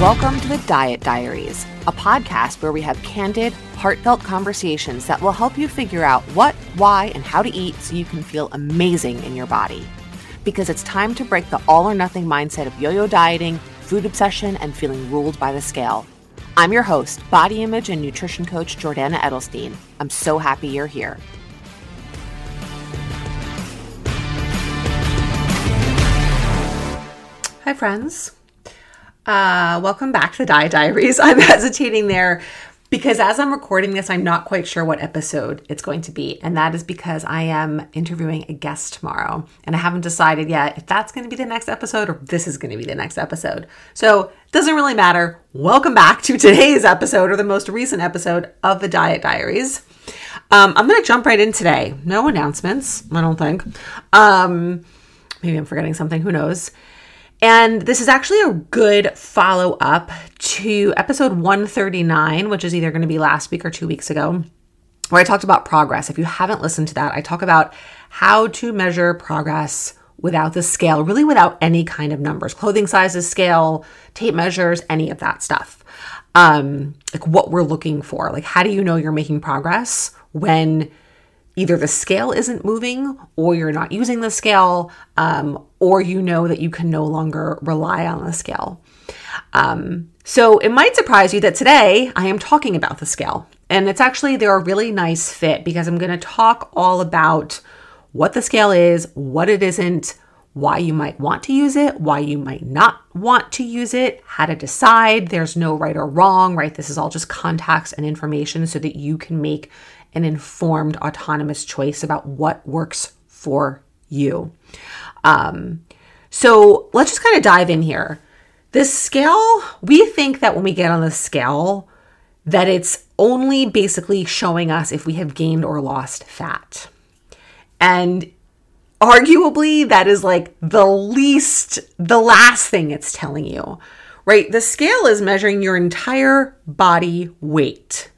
Welcome to the Diet Diaries, a podcast where we have candid, heartfelt conversations that will help you figure out what, why, and how to eat so you can feel amazing in your body. Because it's time to break the all or nothing mindset of yo yo dieting, food obsession, and feeling ruled by the scale. I'm your host, body image and nutrition coach Jordana Edelstein. I'm so happy you're here. Hi, friends. Uh, welcome back to Diet Diaries. I'm hesitating there because as I'm recording this, I'm not quite sure what episode it's going to be. And that is because I am interviewing a guest tomorrow. And I haven't decided yet if that's going to be the next episode or this is going to be the next episode. So it doesn't really matter. Welcome back to today's episode or the most recent episode of the Diet Diaries. Um, I'm going to jump right in today. No announcements, I don't think. Um, maybe I'm forgetting something. Who knows? And this is actually a good follow up to episode 139, which is either going to be last week or two weeks ago, where I talked about progress. If you haven't listened to that, I talk about how to measure progress without the scale, really without any kind of numbers, clothing sizes, scale, tape measures, any of that stuff. Um, like what we're looking for. Like, how do you know you're making progress when either the scale isn't moving or you're not using the scale um, or you know that you can no longer rely on the scale um, so it might surprise you that today i am talking about the scale and it's actually they're a really nice fit because i'm going to talk all about what the scale is what it isn't why you might want to use it, why you might not want to use it, how to decide. There's no right or wrong, right? This is all just context and information so that you can make an informed, autonomous choice about what works for you. Um, so let's just kind of dive in here. This scale, we think that when we get on the scale, that it's only basically showing us if we have gained or lost fat. And arguably, that is like the least, the last thing it's telling you, right? The scale is measuring your entire body weight.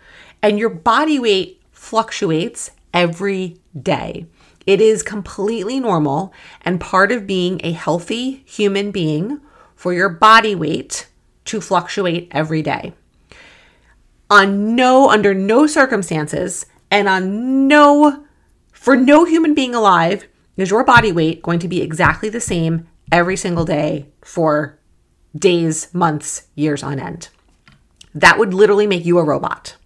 And your body weight fluctuates every day. It is completely normal and part of being a healthy human being for your body weight to fluctuate every day. On no under no circumstances and on no for no human being alive is your body weight going to be exactly the same every single day for days, months, years on end. That would literally make you a robot.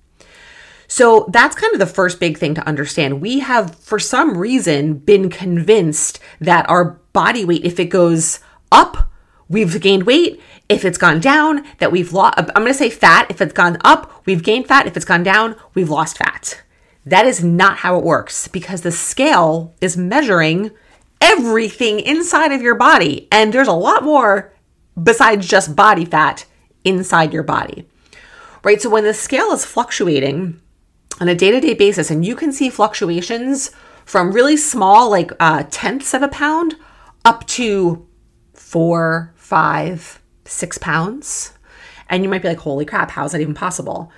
So that's kind of the first big thing to understand. We have, for some reason, been convinced that our body weight, if it goes up, we've gained weight. If it's gone down, that we've lost, I'm going to say fat. If it's gone up, we've gained fat. If it's gone down, we've lost fat. That is not how it works because the scale is measuring everything inside of your body. And there's a lot more besides just body fat inside your body. Right? So when the scale is fluctuating, on a day to day basis, and you can see fluctuations from really small, like uh, tenths of a pound, up to four, five, six pounds. And you might be like, holy crap, how is that even possible?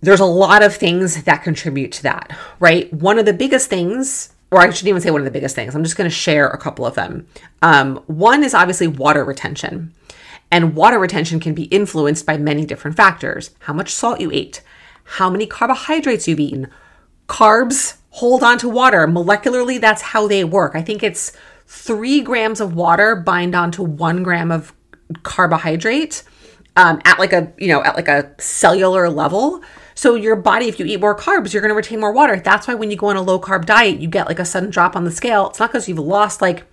There's a lot of things that contribute to that, right? One of the biggest things, or I shouldn't even say one of the biggest things, I'm just going to share a couple of them. Um, one is obviously water retention. And water retention can be influenced by many different factors how much salt you ate, how many carbohydrates you've eaten. Carbs hold on to water. Molecularly, that's how they work. I think it's three grams of water bind onto one gram of carbohydrate um, at like a you know at like a cellular level. So your body, if you eat more carbs, you're going to retain more water. That's why when you go on a low carb diet, you get like a sudden drop on the scale. It's not because you've lost like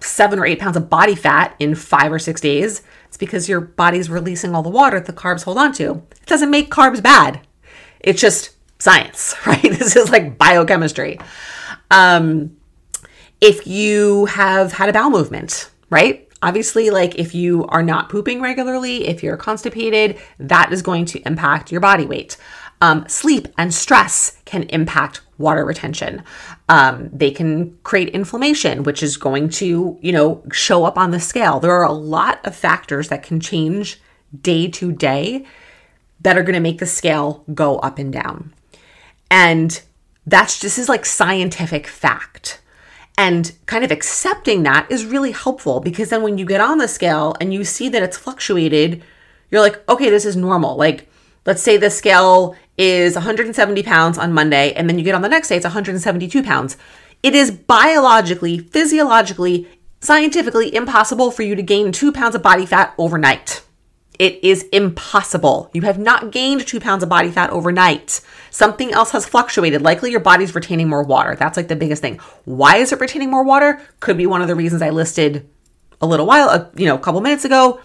seven or eight pounds of body fat in five or six days. It's because your body's releasing all the water that the carbs hold on to. It doesn't make carbs bad. It's just science, right? This is like biochemistry. Um, if you have had a bowel movement, right? Obviously, like if you are not pooping regularly, if you're constipated, that is going to impact your body weight. Um, sleep and stress can impact water retention. Um, they can create inflammation, which is going to, you know, show up on the scale. There are a lot of factors that can change day to day that are going to make the scale go up and down. And that's this is like scientific fact. And kind of accepting that is really helpful because then when you get on the scale and you see that it's fluctuated, you're like, okay, this is normal. Like, let's say the scale is 170 pounds on Monday, and then you get on the next day, it's 172 pounds. It is biologically, physiologically, scientifically impossible for you to gain two pounds of body fat overnight. It is impossible. You have not gained two pounds of body fat overnight. Something else has fluctuated. Likely your body's retaining more water. That's like the biggest thing. Why is it retaining more water? Could be one of the reasons I listed a little while, you know, a couple minutes ago.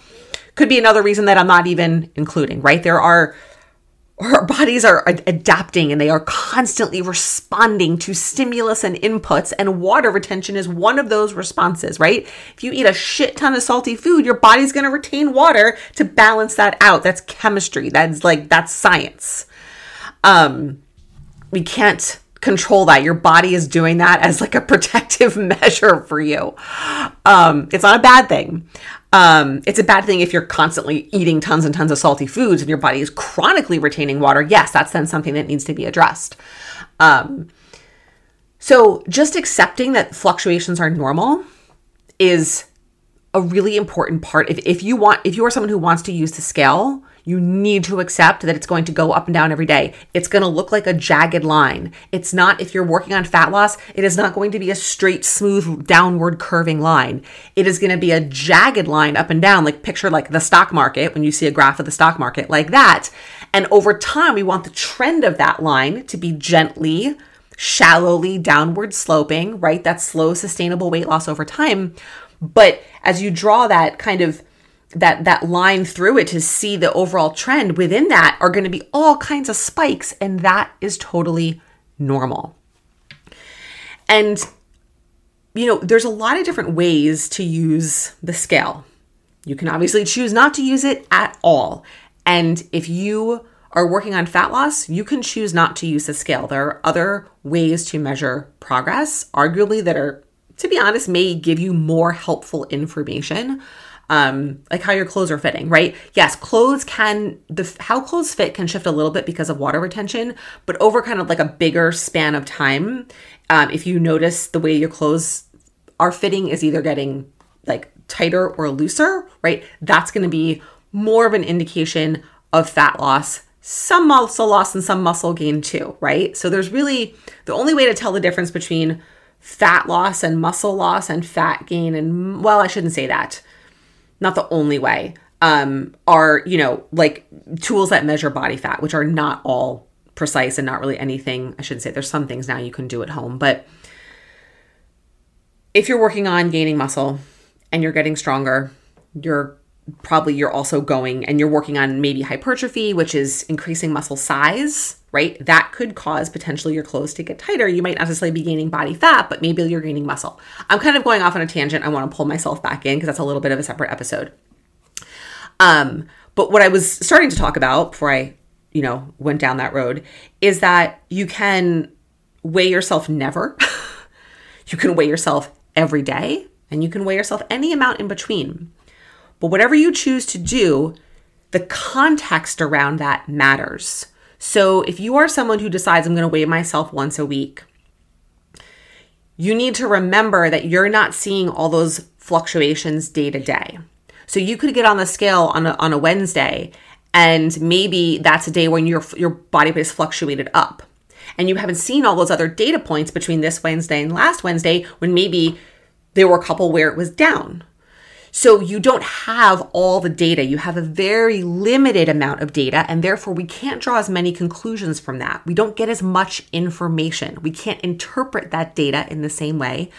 Could be another reason that I'm not even including, right? There are our bodies are adapting and they are constantly responding to stimulus and inputs and water retention is one of those responses right? If you eat a shit ton of salty food your body's going to retain water to balance that out. That's chemistry. That's like that's science. Um we can't control that. Your body is doing that as like a protective measure for you. Um it's not a bad thing um, it's a bad thing if you're constantly eating tons and tons of salty foods and your body is chronically retaining water. Yes, that's then something that needs to be addressed. Um, so just accepting that fluctuations are normal is a really important part. If, if you want, if you are someone who wants to use the scale, you need to accept that it's going to go up and down every day. It's going to look like a jagged line. It's not, if you're working on fat loss, it is not going to be a straight, smooth, downward curving line. It is going to be a jagged line up and down, like picture like the stock market when you see a graph of the stock market, like that. And over time, we want the trend of that line to be gently, shallowly downward sloping, right? That slow, sustainable weight loss over time. But as you draw that kind of that that line through it to see the overall trend within that are going to be all kinds of spikes and that is totally normal. And you know there's a lot of different ways to use the scale. You can obviously choose not to use it at all. And if you are working on fat loss you can choose not to use the scale. There are other ways to measure progress arguably that are to be honest may give you more helpful information um, like how your clothes are fitting, right? Yes, clothes can the how clothes fit can shift a little bit because of water retention, but over kind of like a bigger span of time, um, if you notice the way your clothes are fitting is either getting like tighter or looser, right? That's going to be more of an indication of fat loss, some muscle loss, and some muscle gain too, right? So there's really the only way to tell the difference between fat loss and muscle loss and fat gain and well, I shouldn't say that not the only way, um, are, you know, like tools that measure body fat, which are not all precise and not really anything. I shouldn't say there's some things now you can do at home, but if you're working on gaining muscle and you're getting stronger, you're probably you're also going and you're working on maybe hypertrophy, which is increasing muscle size, right? That could cause potentially your clothes to get tighter. You might not necessarily be gaining body fat, but maybe you're gaining muscle. I'm kind of going off on a tangent. I want to pull myself back in because that's a little bit of a separate episode. Um, but what I was starting to talk about before I, you know, went down that road is that you can weigh yourself never. you can weigh yourself every day and you can weigh yourself any amount in between. But whatever you choose to do, the context around that matters. So if you are someone who decides I'm going to weigh myself once a week, you need to remember that you're not seeing all those fluctuations day to day. So you could get on the scale on a, on a Wednesday and maybe that's a day when your your body weight fluctuated up. And you haven't seen all those other data points between this Wednesday and last Wednesday when maybe there were a couple where it was down. So you don't have all the data. You have a very limited amount of data, and therefore we can't draw as many conclusions from that. We don't get as much information. We can't interpret that data in the same way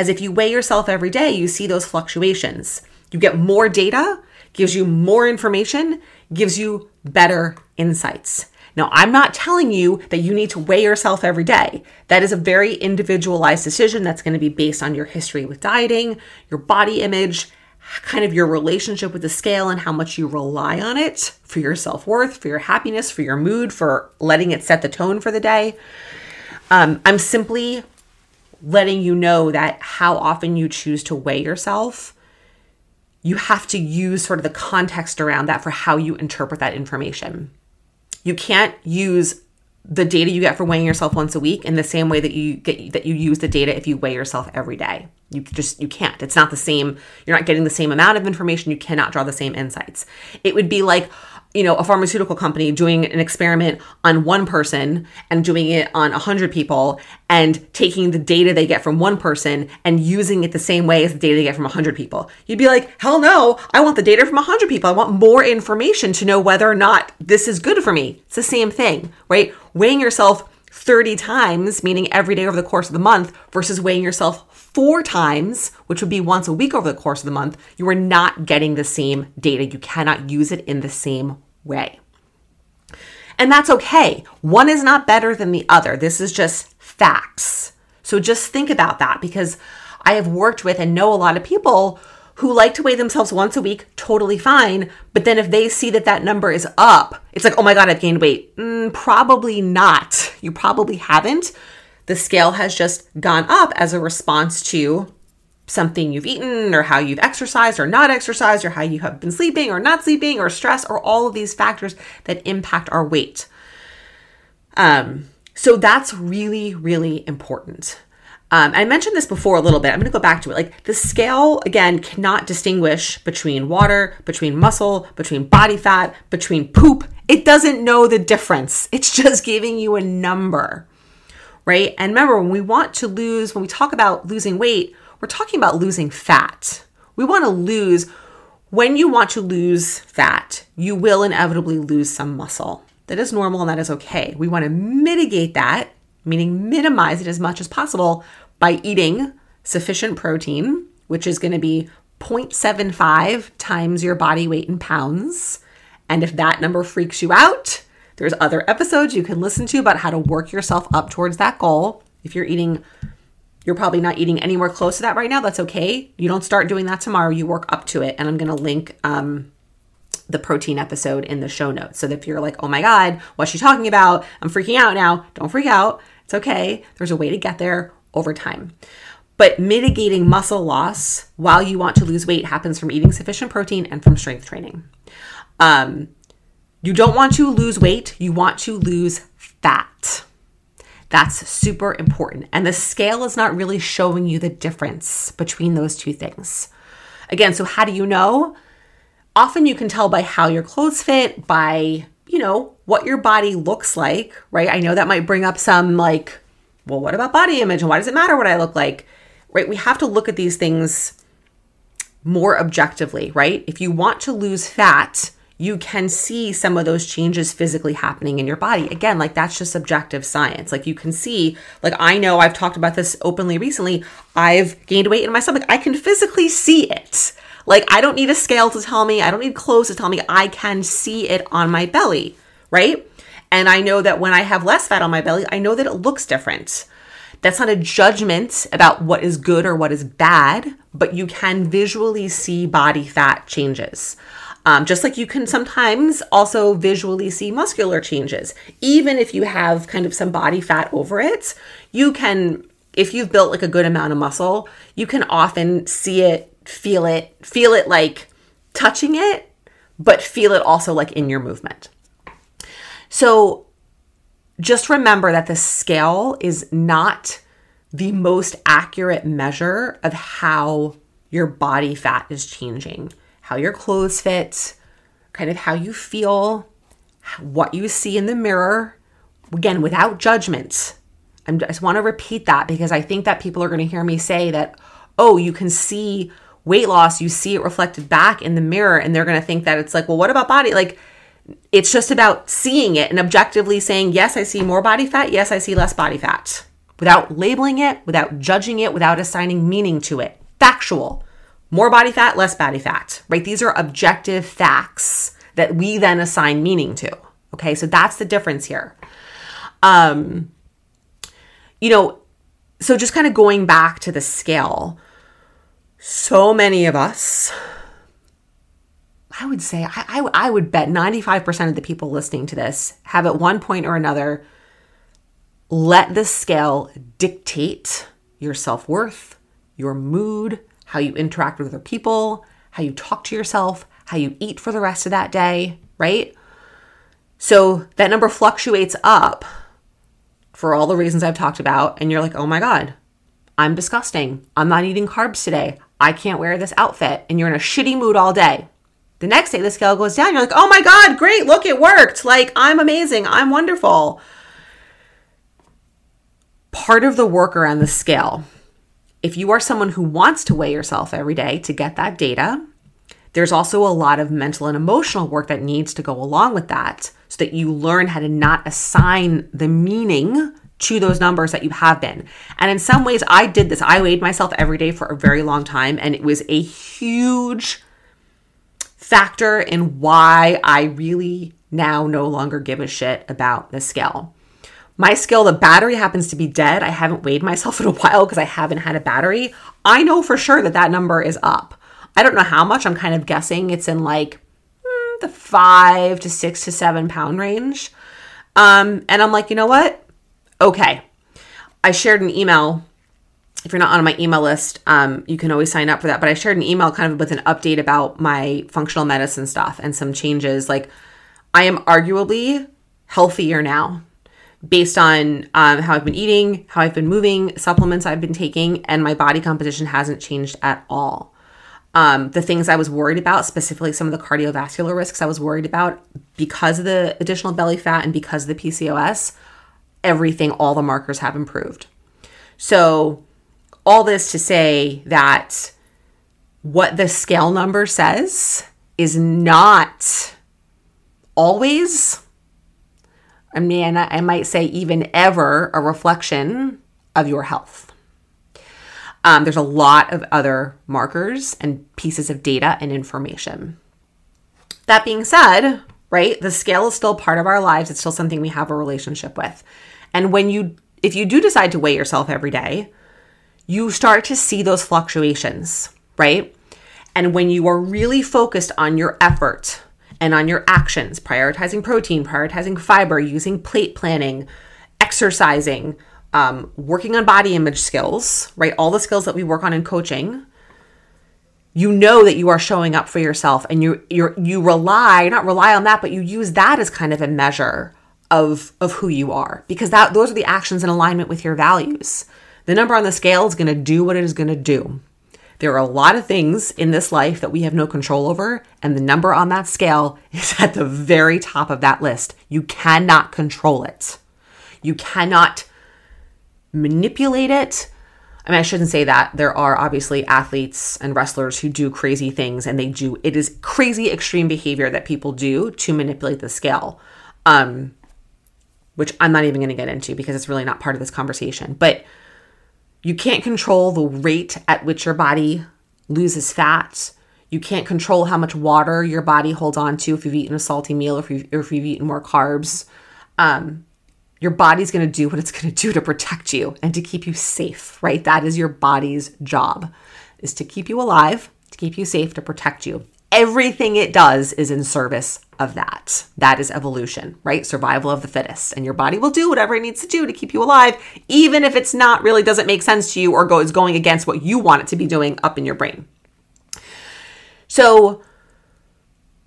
as if you weigh yourself every day, you see those fluctuations. You get more data, gives you more information, gives you better insights. Now, I'm not telling you that you need to weigh yourself every day. That is a very individualized decision that's going to be based on your history with dieting, your body image, kind of your relationship with the scale and how much you rely on it for your self worth, for your happiness, for your mood, for letting it set the tone for the day. Um, I'm simply letting you know that how often you choose to weigh yourself, you have to use sort of the context around that for how you interpret that information. You can't use the data you get for weighing yourself once a week in the same way that you get that you use the data if you weigh yourself every day. You just you can't. It's not the same. You're not getting the same amount of information. You cannot draw the same insights. It would be like you know, a pharmaceutical company doing an experiment on one person and doing it on 100 people and taking the data they get from one person and using it the same way as the data they get from 100 people. You'd be like, hell no, I want the data from 100 people. I want more information to know whether or not this is good for me. It's the same thing, right? Weighing yourself 30 times, meaning every day over the course of the month, versus weighing yourself four times, which would be once a week over the course of the month, you are not getting the same data. You cannot use it in the same way. And that's okay. One is not better than the other. This is just facts. So just think about that because I have worked with and know a lot of people who like to weigh themselves once a week, totally fine. But then if they see that that number is up, it's like, oh my God, I've gained weight. Mm, probably not. You probably haven't the scale has just gone up as a response to something you've eaten or how you've exercised or not exercised or how you have been sleeping or not sleeping or stress or all of these factors that impact our weight. Um, so that's really, really important. Um, I mentioned this before a little bit. I'm going to go back to it. Like the scale, again, cannot distinguish between water, between muscle, between body fat, between poop. It doesn't know the difference. It's just giving you a number right? And remember, when we want to lose, when we talk about losing weight, we're talking about losing fat. We want to lose, when you want to lose fat, you will inevitably lose some muscle. That is normal and that is okay. We want to mitigate that, meaning minimize it as much as possible by eating sufficient protein, which is going to be 0.75 times your body weight in pounds. And if that number freaks you out, there's other episodes you can listen to about how to work yourself up towards that goal. If you're eating, you're probably not eating anywhere close to that right now. That's okay. You don't start doing that tomorrow. You work up to it. And I'm going to link um, the protein episode in the show notes. So that if you're like, oh my God, what's she talking about? I'm freaking out now. Don't freak out. It's okay. There's a way to get there over time. But mitigating muscle loss while you want to lose weight happens from eating sufficient protein and from strength training. Um, you don't want to lose weight, you want to lose fat. That's super important. And the scale is not really showing you the difference between those two things. Again, so how do you know? Often you can tell by how your clothes fit, by, you know, what your body looks like, right? I know that might bring up some like, well, what about body image and why does it matter what I look like? Right? We have to look at these things more objectively, right? If you want to lose fat, you can see some of those changes physically happening in your body. Again, like that's just subjective science. Like you can see, like I know I've talked about this openly recently. I've gained weight in my stomach. I can physically see it. Like I don't need a scale to tell me, I don't need clothes to tell me. I can see it on my belly, right? And I know that when I have less fat on my belly, I know that it looks different. That's not a judgment about what is good or what is bad, but you can visually see body fat changes. Um, just like you can sometimes also visually see muscular changes. Even if you have kind of some body fat over it, you can, if you've built like a good amount of muscle, you can often see it, feel it, feel it like touching it, but feel it also like in your movement. So just remember that the scale is not the most accurate measure of how your body fat is changing how your clothes fit, kind of how you feel, what you see in the mirror. Again, without judgment. i just want to repeat that because I think that people are going to hear me say that, oh, you can see weight loss, you see it reflected back in the mirror, and they're going to think that it's like, well, what about body? Like, it's just about seeing it and objectively saying, yes, I see more body fat. Yes, I see less body fat without labeling it, without judging it, without assigning meaning to it. Factual more body fat, less body fat, right? These are objective facts that we then assign meaning to. Okay, so that's the difference here. Um, you know, so just kind of going back to the scale, so many of us, I would say, I, I, I would bet 95% of the people listening to this have at one point or another let the scale dictate your self worth, your mood, how you interact with other people, how you talk to yourself, how you eat for the rest of that day, right? So that number fluctuates up for all the reasons I've talked about, and you're like, oh my God, I'm disgusting. I'm not eating carbs today. I can't wear this outfit. And you're in a shitty mood all day. The next day, the scale goes down. You're like, oh my God, great. Look, it worked. Like, I'm amazing. I'm wonderful. Part of the work around the scale, if you are someone who wants to weigh yourself every day to get that data, there's also a lot of mental and emotional work that needs to go along with that so that you learn how to not assign the meaning to those numbers that you have been. And in some ways, I did this. I weighed myself every day for a very long time, and it was a huge factor in why I really now no longer give a shit about the scale. My skill, the battery happens to be dead. I haven't weighed myself in a while because I haven't had a battery. I know for sure that that number is up. I don't know how much. I'm kind of guessing it's in like mm, the five to six to seven pound range. Um, and I'm like, you know what? Okay. I shared an email. If you're not on my email list, um, you can always sign up for that. But I shared an email kind of with an update about my functional medicine stuff and some changes. Like, I am arguably healthier now based on um, how I've been eating, how I've been moving, supplements I've been taking, and my body composition hasn't changed at all um, the things I was worried about, specifically some of the cardiovascular risks I was worried about because of the additional belly fat and because of the PCOS, everything, all the markers have improved. So, all this to say that what the scale number says is not always, I mean, I might say even ever, a reflection of your health. Um, there's a lot of other markers and pieces of data and information. That being said, right, the scale is still part of our lives. It's still something we have a relationship with. And when you, if you do decide to weigh yourself every day, you start to see those fluctuations, right? And when you are really focused on your effort and on your actions, prioritizing protein, prioritizing fiber, using plate planning, exercising, um, working on body image skills, right? All the skills that we work on in coaching. You know that you are showing up for yourself, and you you you rely not rely on that, but you use that as kind of a measure of of who you are because that those are the actions in alignment with your values. The number on the scale is going to do what it is going to do. There are a lot of things in this life that we have no control over, and the number on that scale is at the very top of that list. You cannot control it. You cannot manipulate it. I mean, I shouldn't say that. There are obviously athletes and wrestlers who do crazy things, and they do. It is crazy extreme behavior that people do to manipulate the scale, um, which I'm not even going to get into because it's really not part of this conversation. But you can't control the rate at which your body loses fat. You can't control how much water your body holds on to if you've eaten a salty meal or if you've, or if you've eaten more carbs. Um, your body's going to do what it's going to do to protect you and to keep you safe, right? That is your body's job is to keep you alive, to keep you safe, to protect you. Everything it does is in service of that. That is evolution, right? Survival of the fittest. And your body will do whatever it needs to do to keep you alive, even if it's not really doesn't make sense to you or goes going against what you want it to be doing up in your brain. So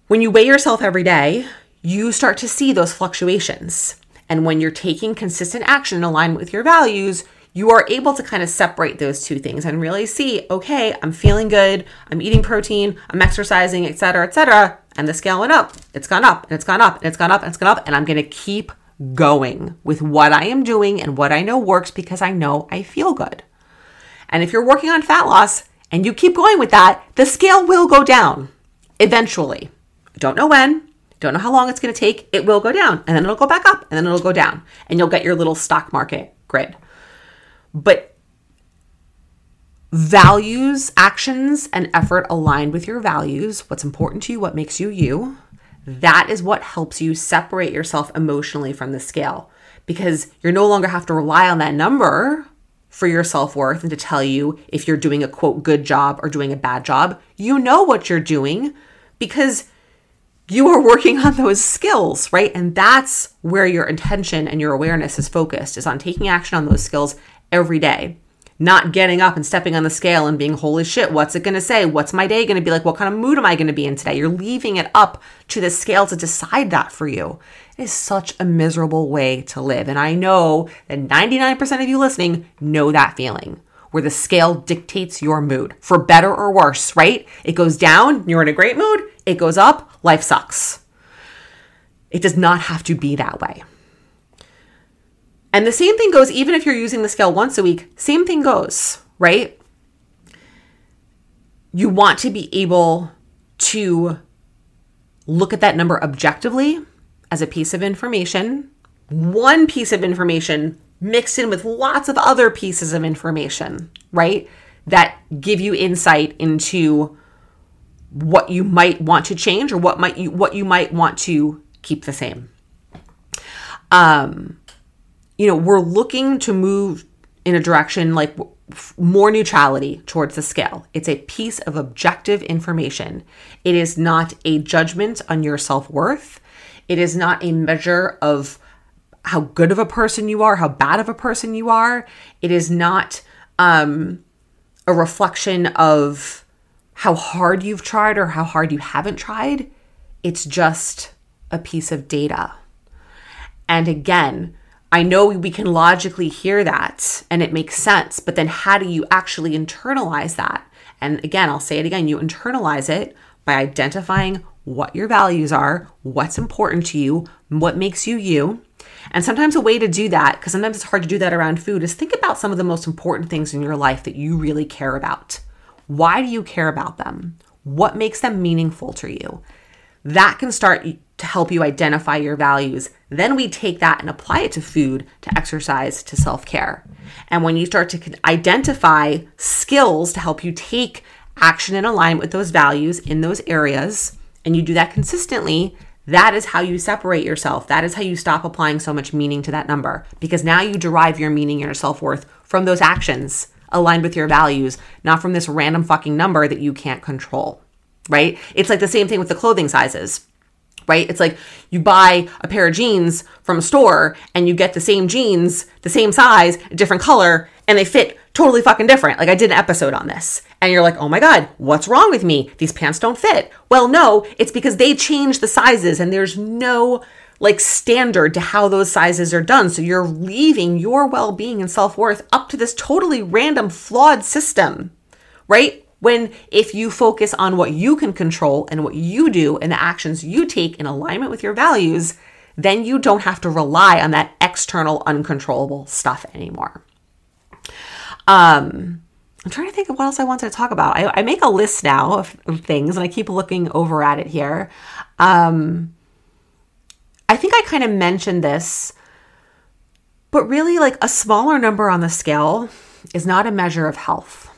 when you weigh yourself every day, you start to see those fluctuations. And when you're taking consistent action in alignment with your values, you are able to kind of separate those two things and really see, okay, I'm feeling good, I'm eating protein, I'm exercising, et cetera, et cetera. And the scale went up. It's gone up and it's gone up and it's gone up and it's gone up. And I'm going to keep going with what I am doing and what I know works because I know I feel good. And if you're working on fat loss and you keep going with that, the scale will go down eventually. Don't know when, don't know how long it's going to take. It will go down and then it'll go back up and then it'll go down and you'll get your little stock market grid. But values, actions, and effort aligned with your values, what's important to you, what makes you you, that is what helps you separate yourself emotionally from the scale because you're no longer have to rely on that number for your self worth and to tell you if you're doing a quote good job or doing a bad job. You know what you're doing because you are working on those skills, right? And that's where your intention and your awareness is focused is on taking action on those skills every day. not getting up and stepping on the scale and being, holy shit, what's it to say? What's my day to be like? What kind of mood am I to be in today? You're leaving it up to the scale to decide that for you. It is such a miserable way to live. And I know that 99% of you listening know that feeling where the scale dictates your mood for better or worse, right? It goes down, you're in a great mood. It goes up, life sucks. It does not have to be that way. And the same thing goes even if you're using the scale once a week, same thing goes, right? You want to be able to look at that number objectively as a piece of information, one piece of information mixed in with lots of other pieces of information, right? That give you insight into what you might want to change or what might you what you might want to keep the same. Um you know, we're looking to move in a direction like more neutrality towards the scale. It's a piece of objective information. It is not a judgment on your self worth. It is not a measure of how good of a person you are, how bad of a person you are. It is not um, a reflection of how hard you've tried or how hard you haven't tried. It's just a piece of data. And again, I know we can logically hear that and it makes sense, but then how do you actually internalize that? And again, I'll say it again you internalize it by identifying what your values are, what's important to you, what makes you you. And sometimes a way to do that, because sometimes it's hard to do that around food, is think about some of the most important things in your life that you really care about. Why do you care about them? What makes them meaningful to you? That can start to help you identify your values. Then we take that and apply it to food, to exercise, to self care. And when you start to identify skills to help you take action in alignment with those values in those areas, and you do that consistently, that is how you separate yourself. That is how you stop applying so much meaning to that number because now you derive your meaning and your self worth from those actions aligned with your values, not from this random fucking number that you can't control, right? It's like the same thing with the clothing sizes right? It's like you buy a pair of jeans from a store and you get the same jeans, the same size, a different color, and they fit totally fucking different. Like I did an episode on this. And you're like, oh my God, what's wrong with me? These pants don't fit. Well, no, it's because they change the sizes and there's no like standard to how those sizes are done. So you're leaving your well being and self worth up to this totally random, flawed system, right? When if you focus on what you can control and what you do and the actions you take in alignment with your values, then you don't have to rely on that external uncontrollable stuff anymore. Um, I'm trying to think of what else I wanted to talk about. I, I make a list now of, of, things and I keep looking over at it here. Um, I think I kind of mentioned this, but really, like a smaller number on the scale is not a measure of health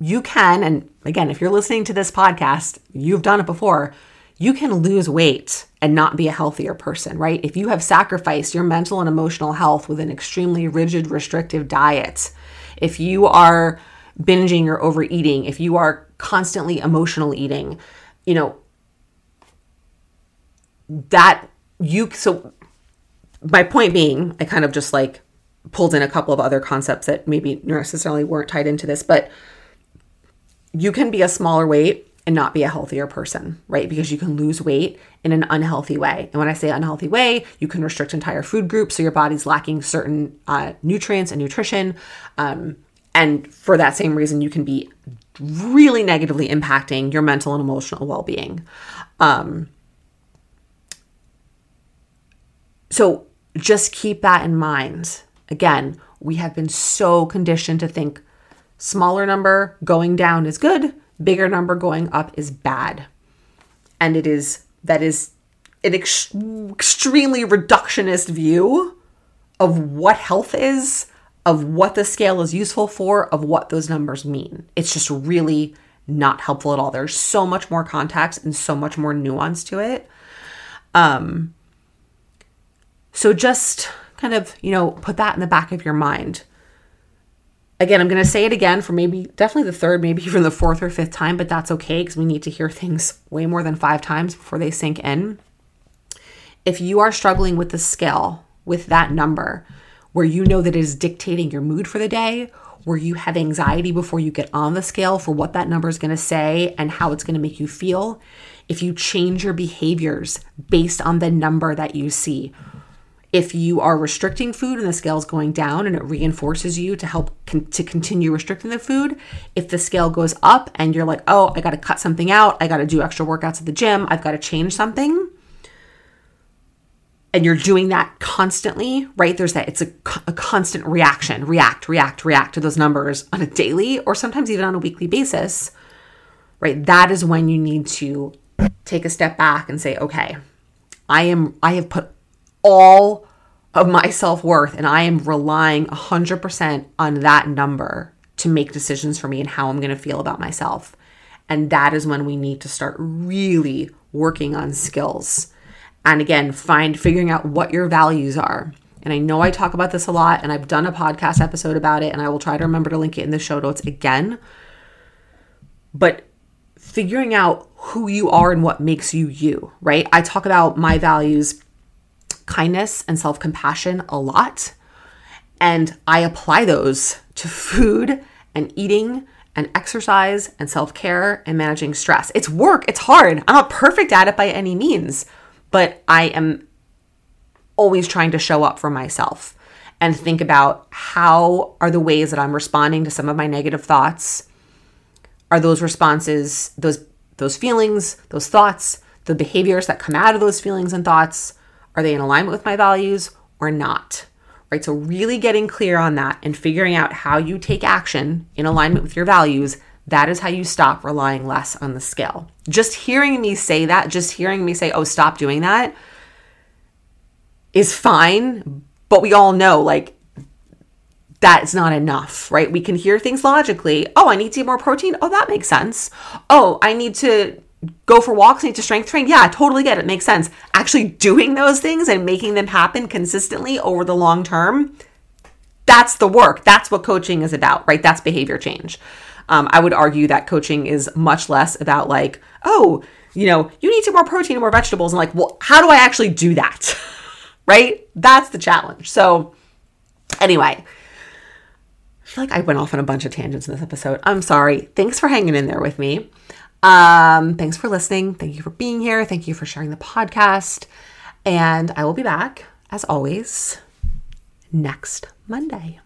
you can, and again, if you're listening to this podcast, you've done it before, you can lose weight and not be a healthier person, right? If you have sacrificed your mental and emotional health with an extremely rigid, restrictive diet, if you are binging or overeating, if you are constantly emotional eating, you know, that you, so my point being, I kind of just like pulled in a couple of other concepts that maybe necessarily weren't tied into this, but you can be a smaller weight and not be a healthier person, right? Because you can lose weight in an unhealthy way. And when I say unhealthy way, you can restrict entire food groups so your body's lacking certain uh, nutrients and nutrition. Um, and for that same reason, you can be really negatively impacting your mental and emotional well being. Um, so just keep that in mind. Again, we have been so conditioned to think Smaller number going down is good, bigger number going up is bad. And it is, that is an ex- extremely reductionist view of what health is, of what the scale is useful for, of what those numbers mean. It's just really not helpful at all. There's so much more context and so much more nuance to it. Um, so just kind of, you know, put that in the back of your mind again, I'm going to say it again for maybe definitely the third, maybe even the fourth or fifth time, but that's okay because we need to hear things way more than five times before they sink in. If you are struggling with the scale, with that number, where you know that it is dictating your mood for the day, where you have anxiety before you get on the scale for what that number is going to say and how it's going to make you feel, if you change your behaviors based on the number that you see, if you are restricting food and the scale is going down and it reinforces you to help con- to continue restricting the food if the scale goes up and you're like oh i got to cut something out i got to do extra workouts at the gym i've got to change something and you're doing that constantly right there's that it's a, a constant reaction react react react to those numbers on a daily or sometimes even on a weekly basis right? That is when you need to take a step back and say okay i am i have put all of my self worth and I am relying 100% on that number to make decisions for me and how I'm going to feel about myself. And that is when we need to start really working on skills. And again, find figuring out what your values are. And I know I talk about this a lot, and I've done a podcast episode about it, and I will try to remember to link it in the show notes again. But figuring out who you are and what makes you you, right? I talk about my values kindness and self compassion a lot. And I apply those to food and eating and exercise and self care and managing stress. It's work, it's hard. I'm not perfect at it by any means, but I am always trying to show up for myself and think about how are the ways that I'm responding to some of my negative thoughts. Are those responses, those those feelings, those thoughts, the behaviors that come out of those feelings and thoughts, are they in alignment with my values or not? Right? So, really getting clear on that and figuring out how you take action in alignment with your values, that is how you stop relying less on the scale. Just hearing me say that, just hearing me say, oh, stop doing that is fine. But we all know, like, that's not enough, right? We can hear things logically. Oh, I need to eat more protein. Oh, that makes sense. Oh, I need to go for walks, need to strength train. Yeah, I totally get it. Makes sense. Actually doing those things and making them happen consistently over the long term, that's the work. That's what coaching is about, right? That's behavior change. Um, I would argue that coaching is much less about like, oh, you know, you need to more protein and more vegetables, and like, well, how do I actually do that? right? That's the challenge. So, anyway, I feel like I went off on a bunch of tangents in this episode. I'm sorry. Thanks for hanging in there with me. Um, thanks for listening. Thank you for being here. Thank you for sharing the podcast. And I will be back, as always, next Monday.